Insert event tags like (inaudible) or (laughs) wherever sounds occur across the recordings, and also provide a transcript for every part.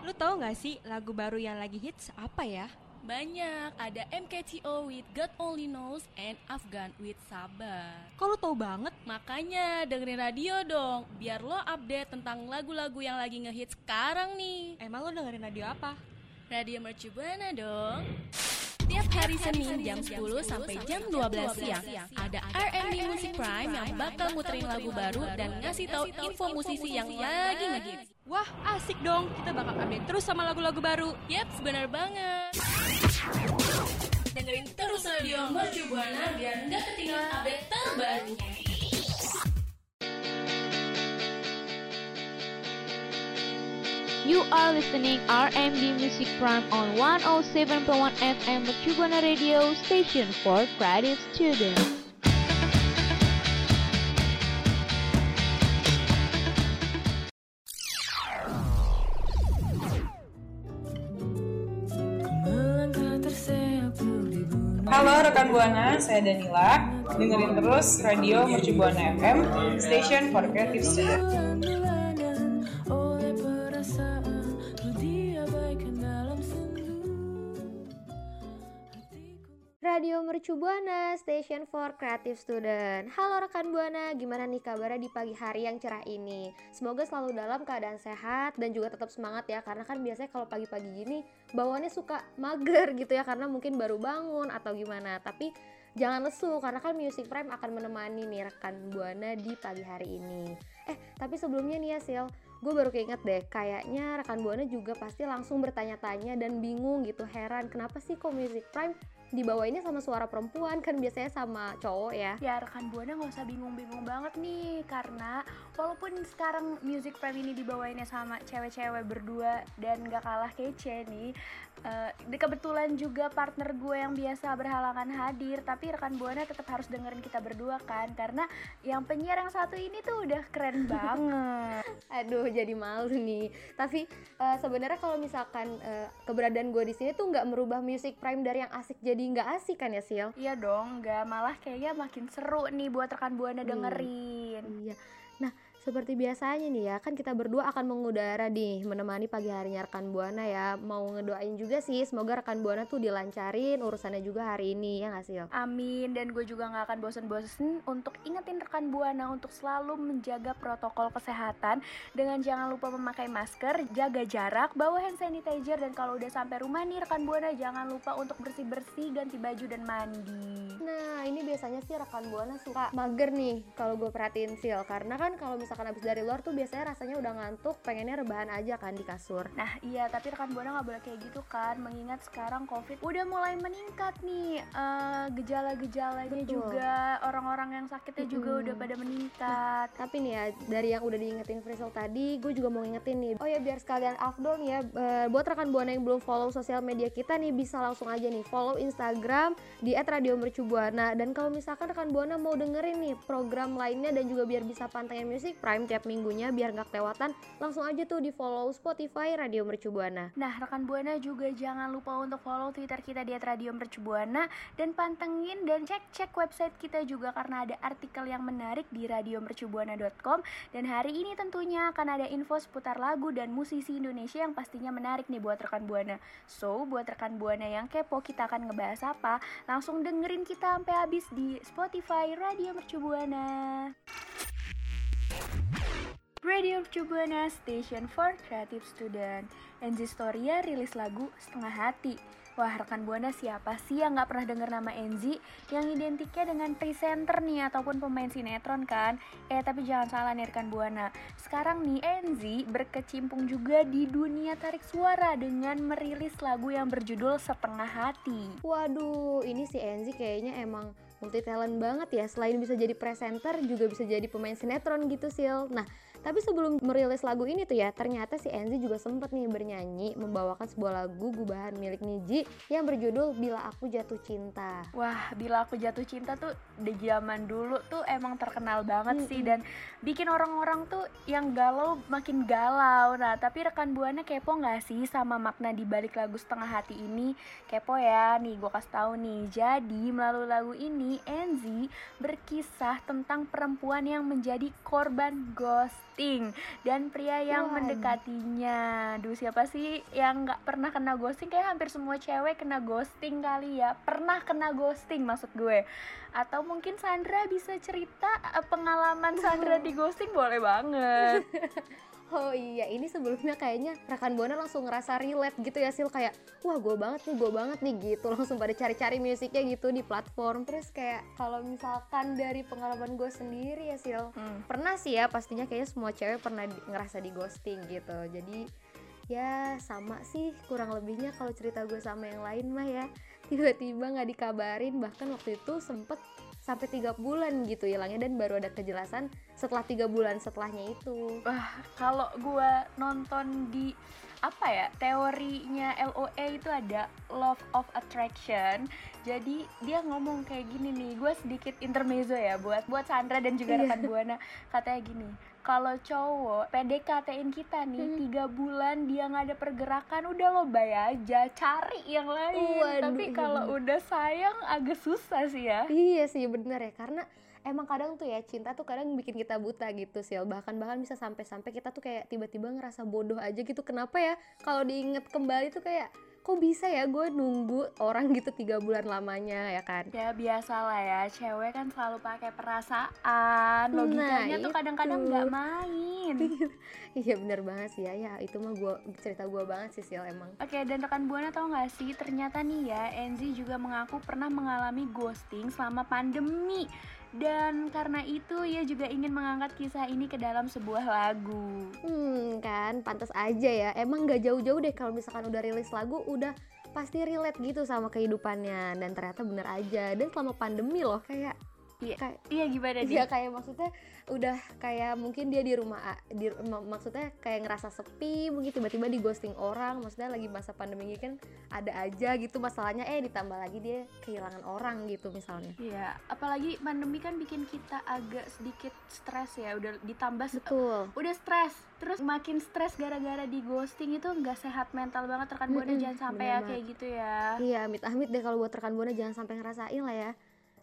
Lu tahu nggak sih lagu baru yang lagi hits apa ya? Banyak, ada MKTO with God Only Knows and Afghan with Sabar. Kok lu tahu banget? Makanya dengerin radio dong, biar lo update tentang lagu-lagu yang lagi ngehits sekarang nih. Emang lu dengerin radio apa? Radio Mercu Buana dong. Tiap hari Senin jam 10 sampai jam 12 siang ada R&B Music Prime yang bakal muterin lagu baru dan ngasih tahu info musisi yang lagi ngehits. Wah, asik dong. Kita bakal update terus sama lagu-lagu baru. Yap, benar banget. Dengerin terus radio Mercu Buana biar nggak ketinggalan update terbarunya. You are listening RMD Music Prime on 107.1 FM Mercubuana Radio Station for Creative Students. Halo rekan Buana, saya Danila. Dengerin terus radio Mercu Buana FM, station for creative student. Radio Mercu Buana, Station for Creative Student. Halo rekan Buana, gimana nih kabarnya di pagi hari yang cerah ini? Semoga selalu dalam keadaan sehat dan juga tetap semangat ya, karena kan biasanya kalau pagi-pagi gini bawaannya suka mager (laughs) gitu ya, karena mungkin baru bangun atau gimana. Tapi jangan lesu, karena kan Music Prime akan menemani nih rekan Buana di pagi hari ini. Eh, tapi sebelumnya nih ya Sil, gue baru keinget deh, kayaknya rekan Buana juga pasti langsung bertanya-tanya dan bingung gitu, heran kenapa sih kok Music Prime dibawainnya sama suara perempuan kan biasanya sama cowok ya. Ya rekan buana nggak usah bingung-bingung banget nih karena walaupun sekarang music prime ini dibawainnya sama cewek-cewek berdua dan gak kalah kece nih eh, kebetulan juga partner gue yang biasa berhalangan hadir tapi rekan buana tetap harus dengerin kita berdua kan karena yang penyiar yang satu ini tuh udah keren (laughs) banget. Aduh jadi malu nih. Tapi eh, sebenarnya kalau misalkan eh, keberadaan gue di sini tuh nggak merubah music prime dari yang asik jadi nggak asik kan ya Sil Iya dong, nggak malah kayaknya makin seru nih buat rekan buana dengerin. Iya. Seperti biasanya nih ya, kan kita berdua akan mengudara nih menemani pagi harinya rekan Buana ya. Mau ngedoain juga sih, semoga rekan Buana tuh dilancarin urusannya juga hari ini ya nggak Sil? Amin dan gue juga nggak akan bosen-bosen untuk ingetin rekan buana untuk selalu menjaga protokol kesehatan dengan jangan lupa memakai masker, jaga jarak, bawa hand sanitizer dan kalau udah sampai rumah nih rekan buana jangan lupa untuk bersih-bersih, ganti baju dan mandi. Nah, ini biasanya sih rekan Buana suka mager nih kalau gue perhatiin Sil. Karena kan kalau misalkan habis dari luar tuh biasanya rasanya udah ngantuk, pengennya rebahan aja kan di kasur. Nah iya tapi rekan buana nggak boleh kayak gitu kan mengingat sekarang covid udah mulai meningkat nih eh, gejala-gejalanya juga orang-orang yang sakitnya juga Mm-mm. udah pada meningkat. Tapi nih ya, dari yang udah diingetin Frisel tadi, gue juga mau ngingetin nih. Oh ya biar sekalian afdol nih ya, eh, buat rekan Buana yang belum follow sosial media kita nih bisa langsung aja nih follow Instagram di @radiomercubuana dan kalau misalkan rekan Buana mau dengerin nih program lainnya dan juga biar bisa pantengin Music Prime tiap minggunya biar nggak kelewatan, langsung aja tuh di follow Spotify Radio Mercubuana. Nah, rekan Buana juga jangan lupa untuk follow Twitter kita di @radio mercubuana dan pantengin dan cek-cek website kita juga karena ada artikel yang menarik di radiomercubuana.com dan hari ini tentunya akan ada info seputar lagu dan musisi Indonesia yang pastinya menarik nih buat rekan Buana. So, buat rekan Buana yang kepo kita akan ngebahas apa, langsung dengerin kita sampai habis di Spotify Radio Mercubuana. Radio Mercubuana Station for Creative Student. Enzi Storia rilis lagu Setengah Hati. Wah, rekan Buana siapa sih yang nggak pernah dengar nama Enzi yang identiknya dengan presenter nih ataupun pemain sinetron kan? Eh, tapi jangan salah nih rekan Buana. Sekarang nih Enzi berkecimpung juga di dunia tarik suara dengan merilis lagu yang berjudul Setengah Hati. Waduh, ini si Enzi kayaknya emang multi talent banget ya. Selain bisa jadi presenter, juga bisa jadi pemain sinetron gitu, Sil. Nah, tapi sebelum merilis lagu ini tuh ya, ternyata si Enzi juga sempet nih bernyanyi membawakan sebuah lagu gubahan milik Niji yang berjudul Bila Aku Jatuh Cinta. Wah, bila aku jatuh cinta tuh di zaman dulu tuh emang terkenal banget sih dan bikin orang-orang tuh yang galau makin galau. Nah, tapi rekan buana kepo nggak sih sama makna di balik lagu setengah hati ini? Kepo ya, nih gue kasih tahu nih. Jadi melalui lagu ini Enzi berkisah tentang perempuan yang menjadi korban ghosting ghosting dan pria yang Waduh. mendekatinya. Duh, siapa sih yang nggak pernah kena ghosting? Kayak hampir semua cewek kena ghosting kali ya. Pernah kena ghosting maksud gue. Atau mungkin Sandra bisa cerita eh, pengalaman Sandra di (laughs) ghosting boleh banget. (laughs) Oh iya, ini sebelumnya kayaknya rekan Buana langsung ngerasa relate gitu ya Sil kayak wah gue banget nih, gue banget nih gitu langsung pada cari-cari musiknya gitu di platform. Terus kayak kalau misalkan dari pengalaman gue sendiri ya Sil, Hmm. pernah sih ya pastinya kayaknya semua cewek pernah di- ngerasa di ghosting gitu. Jadi ya sama sih kurang lebihnya kalau cerita gue sama yang lain mah ya tiba-tiba nggak dikabarin bahkan waktu itu sempet sampai tiga bulan gitu hilangnya dan baru ada kejelasan setelah tiga bulan setelahnya itu. Wah, kalau gua nonton di apa ya teorinya LOE itu ada love of attraction. Jadi dia ngomong kayak gini nih gue sedikit intermezzo ya buat buat Sandra dan juga Iya. rekan buana katanya gini kalau cowok PDKT-in kita nih Hmm. tiga bulan dia nggak ada pergerakan udah lo bay aja cari yang lain. Waduh, tapi iya kalau bener. udah sayang agak susah sih ya. Iya sih bener ya karena emang kadang tuh ya cinta tuh kadang bikin kita buta gitu sih bahkan bahkan bisa sampai-sampai kita tuh kayak tiba-tiba ngerasa bodoh aja gitu. Kenapa ya? Kalau diinget kembali tuh kayak kok bisa ya gue nunggu orang gitu tiga bulan lamanya ya kan Ya biasa lah ya, cewek kan selalu pakai perasaan, logikanya Nah, tuh kadang-kadang nggak main. (laughs) iya bener banget sih ya ya itu mah gua cerita gua banget sih Sil emang Oke, dan rekan Buana tau gak sih, ternyata nih ya, Enzi juga mengaku pernah mengalami ghosting selama pandemi. Dan karena itu, ia juga ingin mengangkat kisah ini ke dalam sebuah lagu. Hmm kan? Pantas aja ya. Emang gak jauh-jauh deh kalau misalkan udah rilis lagu udah pasti relate gitu sama kehidupannya. Dan ternyata bener aja. Dan selama pandemi loh kayak Iya. kayak Iya gimana nih? Iya kayak maksudnya udah kayak mungkin dia di rumah di mak- maksudnya kayak ngerasa sepi mungkin tiba-tiba di ghosting orang maksudnya lagi masa pandemi ini kan ada aja gitu masalahnya eh ditambah lagi dia kehilangan orang gitu misalnya Iya, apalagi pandemi kan bikin kita agak sedikit stres ya, udah ditambah betul udah stres terus makin stres gara-gara di ghosting itu nggak sehat mental banget rekan buana jangan sampai ya banget. kayak gitu ya Iya, amit-amit deh kalau buat rekan buana jangan sampai ngerasain lah ya.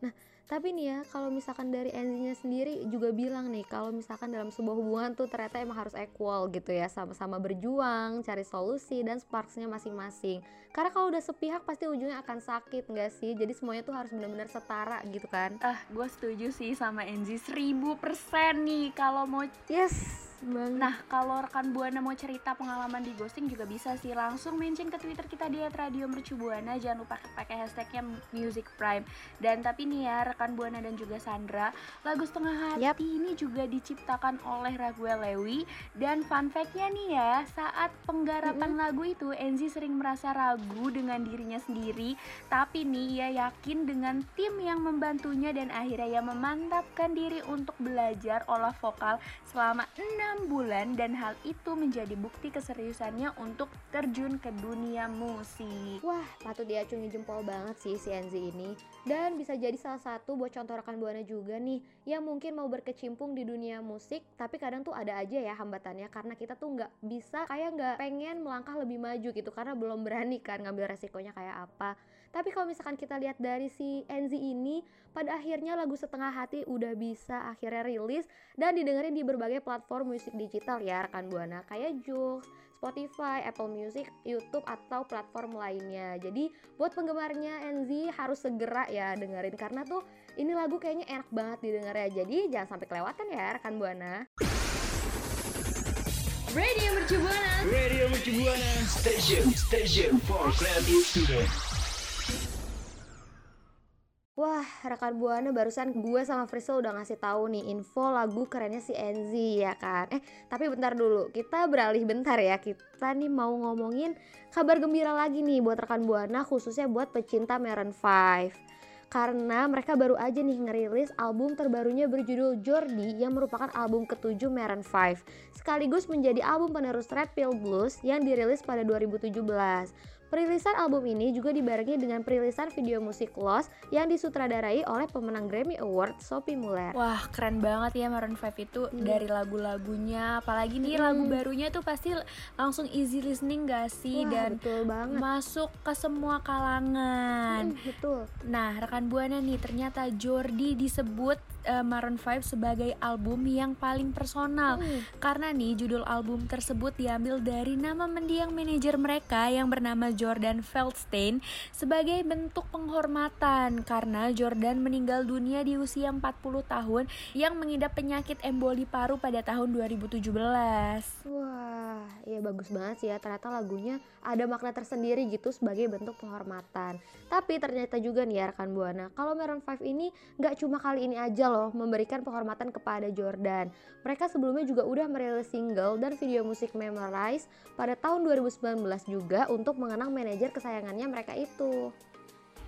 Nah, tapi nih ya, kalau misalkan dari Enzi-nya sendiri juga bilang nih, kalau misalkan dalam sebuah hubungan tuh ternyata emang harus equal gitu ya, sama-sama berjuang, cari solusi dan sparksnya masing-masing. Karena kalau udah sepihak pasti ujungnya akan sakit nggak sih? Jadi semuanya tuh harus benar-benar setara gitu kan? ah gue setuju sih sama Enzi seribu persen nih kalau mau Yes, banget. Nah, kalau rekan Buana mau cerita pengalaman di ghosting juga bisa sih langsung mention ke Twitter kita di @radio mercubuana. Jangan lupa pakai hashtagnya Music Prime. Dan tapi nih ya rekan Buana dan juga Sandra, lagu Setengah Hati Yap. ini juga diciptakan oleh Raguel Lewi. Dan fun fact-nya nih ya, saat penggarapan lagu itu Enzi sering merasa ragu dengan dirinya sendiri. Tapi nih ia yakin dengan tim yang membantunya dan akhirnya ia memantapkan diri untuk belajar olah vokal selama enam bulan dan hal itu menjadi bukti keseriusannya untuk terjun ke dunia musik. Wah, patut diacungi jempol banget sih si Enzi ini. Dan bisa jadi salah satu buat contoh rekan Buana juga nih, yang mungkin mau berkecimpung di dunia musik, tapi kadang tuh ada aja ya hambatannya karena kita tuh nggak bisa kayak nggak pengen melangkah lebih maju gitu karena belum berani kan ngambil resikonya kayak apa. Tapi kalau misalkan kita lihat dari si Enzi ini, pada akhirnya lagu Setengah Hati udah bisa akhirnya rilis dan didengerin di berbagai platform musik digital ya rekan Buana kayak Joox, Spotify, Apple Music, YouTube atau platform lainnya. Jadi buat penggemarnya Enzi harus segera ya dengerin karena tuh ini lagu kayaknya enak banget didengar ya. Jadi jangan sampai kelewatan ya rekan Buana. Radio Mercu Buana. Radio Mercu Buana Station Station for Creative Student Wah, rekan Buana barusan gue sama Frisel udah ngasih tahu nih info lagu kerennya si Enzi ya kan. Eh, tapi bentar dulu. Kita beralih bentar ya. Kita nih mau ngomongin kabar gembira lagi nih buat rekan Buana khususnya buat pecinta Maroon 5. Karena mereka baru aja nih ngerilis album terbarunya berjudul Jordi yang merupakan album ketujuh Maroon 5 sekaligus menjadi album penerus Red Pill Blues yang dirilis pada 2017. Perilisan album ini juga dibarengi dengan perilisan video musik Lost yang disutradarai oleh pemenang Grammy Award Sophie Muller. Wah, keren banget ya Maroon 5 itu Iya. dari lagu-lagunya, apalagi nih Mm. lagu barunya tuh pasti langsung easy listening gak sih Wah, dan betul banget. masuk ke semua kalangan. Hmm, betul. Nah, rekan Buana nih ternyata Jordi disebut uh, Maroon 5 sebagai album yang paling personal Hmm. karena nih judul album tersebut diambil dari nama mendiang manajer mereka yang bernama Jordan Feldstein sebagai bentuk penghormatan karena Jordan meninggal dunia di usia 40 tahun yang mengidap penyakit emboli paru pada tahun 2017. Wah, iya bagus banget sih ya. Ternyata lagunya ada makna tersendiri gitu sebagai bentuk penghormatan. Tapi ternyata juga nih ya rekan Buana, kalau Maroon 5 ini nggak cuma kali ini aja loh memberikan penghormatan kepada Jordan. Mereka sebelumnya juga udah merilis single dan video musik Memorize pada tahun 2019 juga untuk mengenang manajer kesayangannya mereka itu.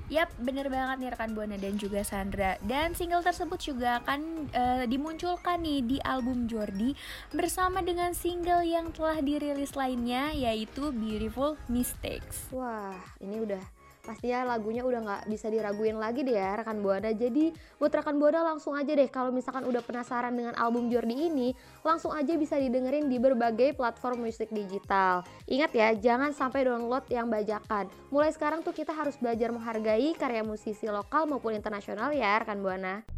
Yap, bener banget nih rekan Buana dan juga Sandra. Dan single tersebut juga akan eh, dimunculkan nih di album Jordi bersama dengan single yang telah dirilis lainnya yaitu Beautiful Mistakes. Wah, ini udah pastinya lagunya udah nggak bisa diraguin lagi deh ya rekan buana. Jadi buat rekan buana langsung aja deh kalau misalkan udah penasaran dengan album Jordi ini, langsung aja bisa didengerin di berbagai platform musik digital. Ingat ya, jangan sampai download yang bajakan. Mulai sekarang tuh kita harus belajar menghargai karya musisi lokal maupun internasional ya rekan buana.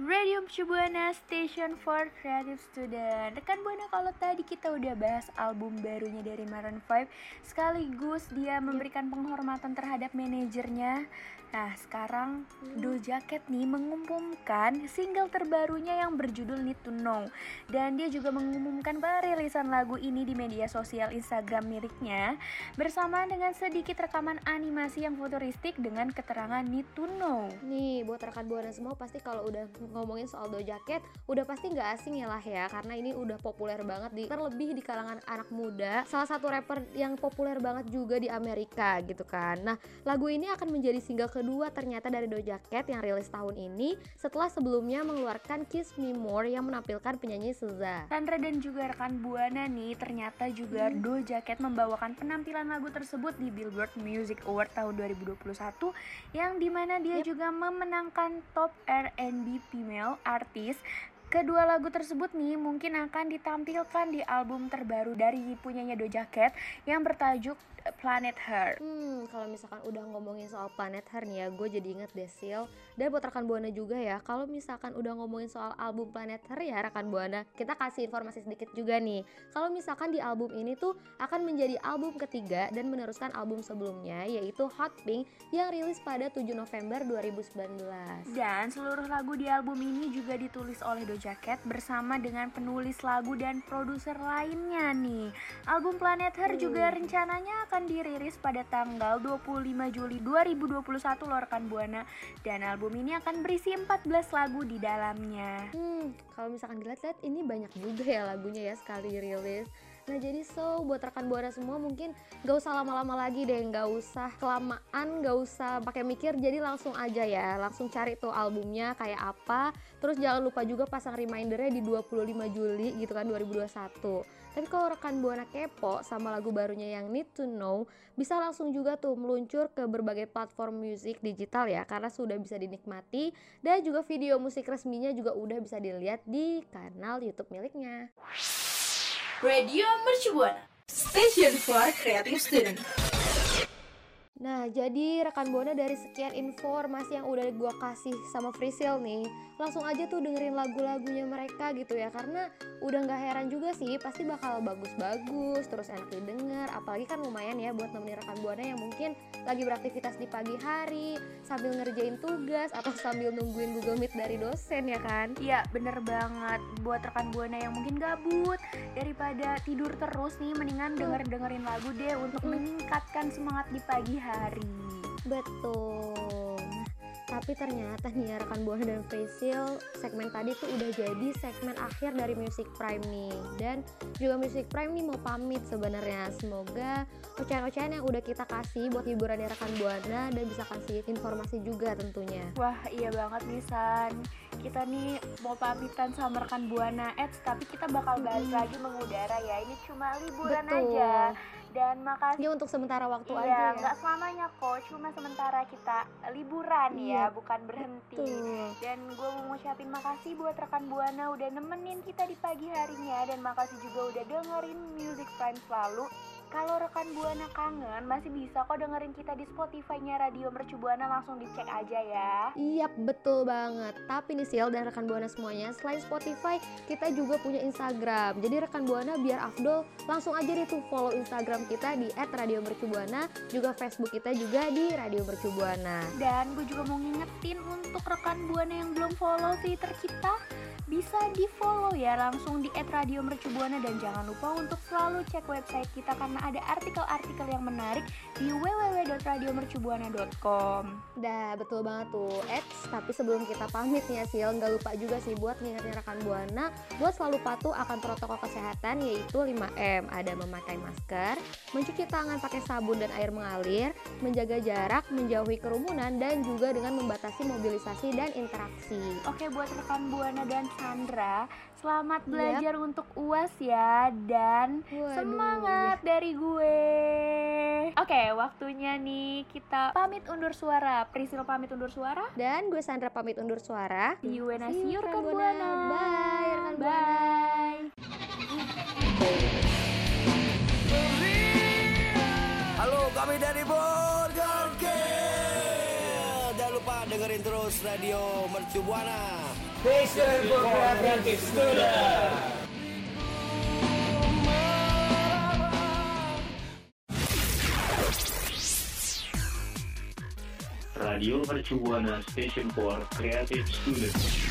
Radio Buana Station for Creative Student. Rekan Buana kalau tadi kita udah bahas album barunya dari Maroon 5 Sekaligus dia memberikan penghormatan terhadap manajernya Nah sekarang Doja Cat nih mengumumkan single terbarunya yang berjudul Need to Know. Dan dia juga mengumumkan perilisan lagu ini di media sosial Instagram miliknya Bersama dengan sedikit rekaman animasi yang futuristik dengan keterangan Need to Know. Nih buat rekan buana semua pasti kalau udah ngomongin soal Doja Cat udah pasti nggak asing ya lah ya karena ini udah populer banget di terlebih di kalangan anak muda. Salah satu rapper yang populer banget juga di Amerika gitu kan. Nah lagu ini akan menjadi single kedua ternyata dari Doja Cat yang rilis tahun ini setelah sebelumnya mengeluarkan Kiss Me More yang menampilkan penyanyi SZA Sandra dan juga rekan Buana nih ternyata juga Doja Cat membawakan penampilan lagu tersebut di Billboard Music Award tahun 2021 yang di mana dia juga memenangkan top R&B female artist Kedua lagu tersebut nih mungkin akan ditampilkan di album terbaru dari punyanya Doja Cat yang bertajuk Planet Her. Hmm, kalau misalkan udah ngomongin soal planet Her nih ya, gue jadi inget deh Sil. Dan buat rekan Buana juga ya, kalau misalkan udah ngomongin soal album Planet Her ya rekan Buana, kita kasih informasi sedikit juga nih. Kalau misalkan di album ini tuh akan menjadi album ketiga dan meneruskan album sebelumnya yaitu Hot Pink yang rilis pada 7 November 2019. Dan seluruh lagu di album ini juga ditulis oleh Doja Cat bersama dengan penulis lagu dan produser lainnya nih. Album Planet Her juga rencananya akan dirilis pada tanggal 25 Juli 2021 loh rekan Buana. Dan album ini akan berisi 14 lagu di dalamnya. Hmm, kalau misalkan dilihat-lihat ini banyak juga ya lagunya ya sekali rilis. Nah jadi so buat rekan buana semua mungkin gak usah lama-lama lagi deh, gak usah kelamaan, gak usah pakai mikir, jadi langsung aja ya, langsung cari tuh albumnya kayak apa. Terus jangan lupa juga pasang remindernya di 25 Juli gitu kan 2021. Tapi kalau rekan buana kepo sama lagu barunya yang Need to Know, bisa langsung juga tuh meluncur ke berbagai platform musik digital ya, karena sudah bisa dinikmati dan juga video musik resminya juga udah bisa dilihat di kanal YouTube miliknya. Radio Mercubuana. Station for Creative Student Nah, jadi rekan Buana dari sekian informasi yang udah gua kasih sama Frisil nih, langsung aja tuh dengerin lagu-lagunya mereka gitu ya, karena udah nggak heran juga sih, pasti bakal bagus-bagus, terus enak didengar, apalagi kan lumayan ya buat nemenin rekan Buana yang mungkin lagi beraktivitas di pagi hari, sambil ngerjain tugas atau sambil nungguin Google Meet dari dosen ya kan? Iya bener banget. Buat rekan Buana yang mungkin gabut Daripada tidur terus nih Mendingan denger-dengerin lagu deh Untuk meningkatkan semangat di pagi hari Betul. Nah, tapi ternyata nih ya rekan buana dan Facial segmen tadi tuh udah jadi segmen akhir dari Music Prime nih. Dan juga Music Prime nih mau pamit sebenarnya. Semoga ocehan-ocehan yang udah kita kasih buat hiburan rekan buana dan bisa kasih informasi juga tentunya. Wah iya banget nih San Kita nih mau pamitan sama rekan Buana Eds Tapi kita bakal balik lagi mengudara ya Ini cuma liburan Betul. aja Dan makasih Ini untuk sementara waktu aja Iya, ya. nggak selamanya kok, cuma sementara kita liburan Iya, ya, bukan berhenti. Betul. Dan gue mau ngucapin makasih buat rekan Buana udah nemenin kita di pagi harinya dan makasih juga udah dengerin Music Prime selalu. Kalau rekan Buana kangen, masih bisa kok dengerin kita di Spotify-nya Radio Mercu Buana langsung dicek aja ya. Iya betul banget. Tapi nih Sil dan rekan Buana semuanya, selain Spotify, kita juga punya Instagram. Jadi rekan Buana biar afdol, langsung aja nih tuh follow Instagram kita di @radiomercubuana, juga Facebook kita juga di Radio Mercubuana. Dan gue juga mau ngingetin untuk rekan Buana yang belum follow Twitter kita, bisa di follow ya langsung di @radiomercubuana dan jangan lupa untuk selalu cek website kita karena ada artikel-artikel yang menarik di www.radiomercubuana.com. Dah betul banget tuh. Eits, tapi sebelum kita pamit nih ya Sil, nggak lupa juga sih buat ngingetin rekan Buana buat selalu patuh akan protokol kesehatan yaitu 5M. Ada memakai masker, mencuci tangan pakai sabun dan air mengalir, menjaga jarak, menjauhi kerumunan dan juga dengan membatasi mobilisasi dan interaksi. Oke buat rekan Buana dan Sandra, selamat belajar untuk UAS ya dan Waduh. semangat dari gue. Oke, waktunya nih kita pamit undur suara. Prisil pamit undur suara. Dan gue Sandra pamit undur suara. See you when I See you, rekan. Buana. Bye, rekan Buana. Bye. Halo, kami dari Burger King. Jangan lupa dengerin terus radio Mercu Buana. Station for Creative Student. Radio Mercu Buana Station for Creative Students.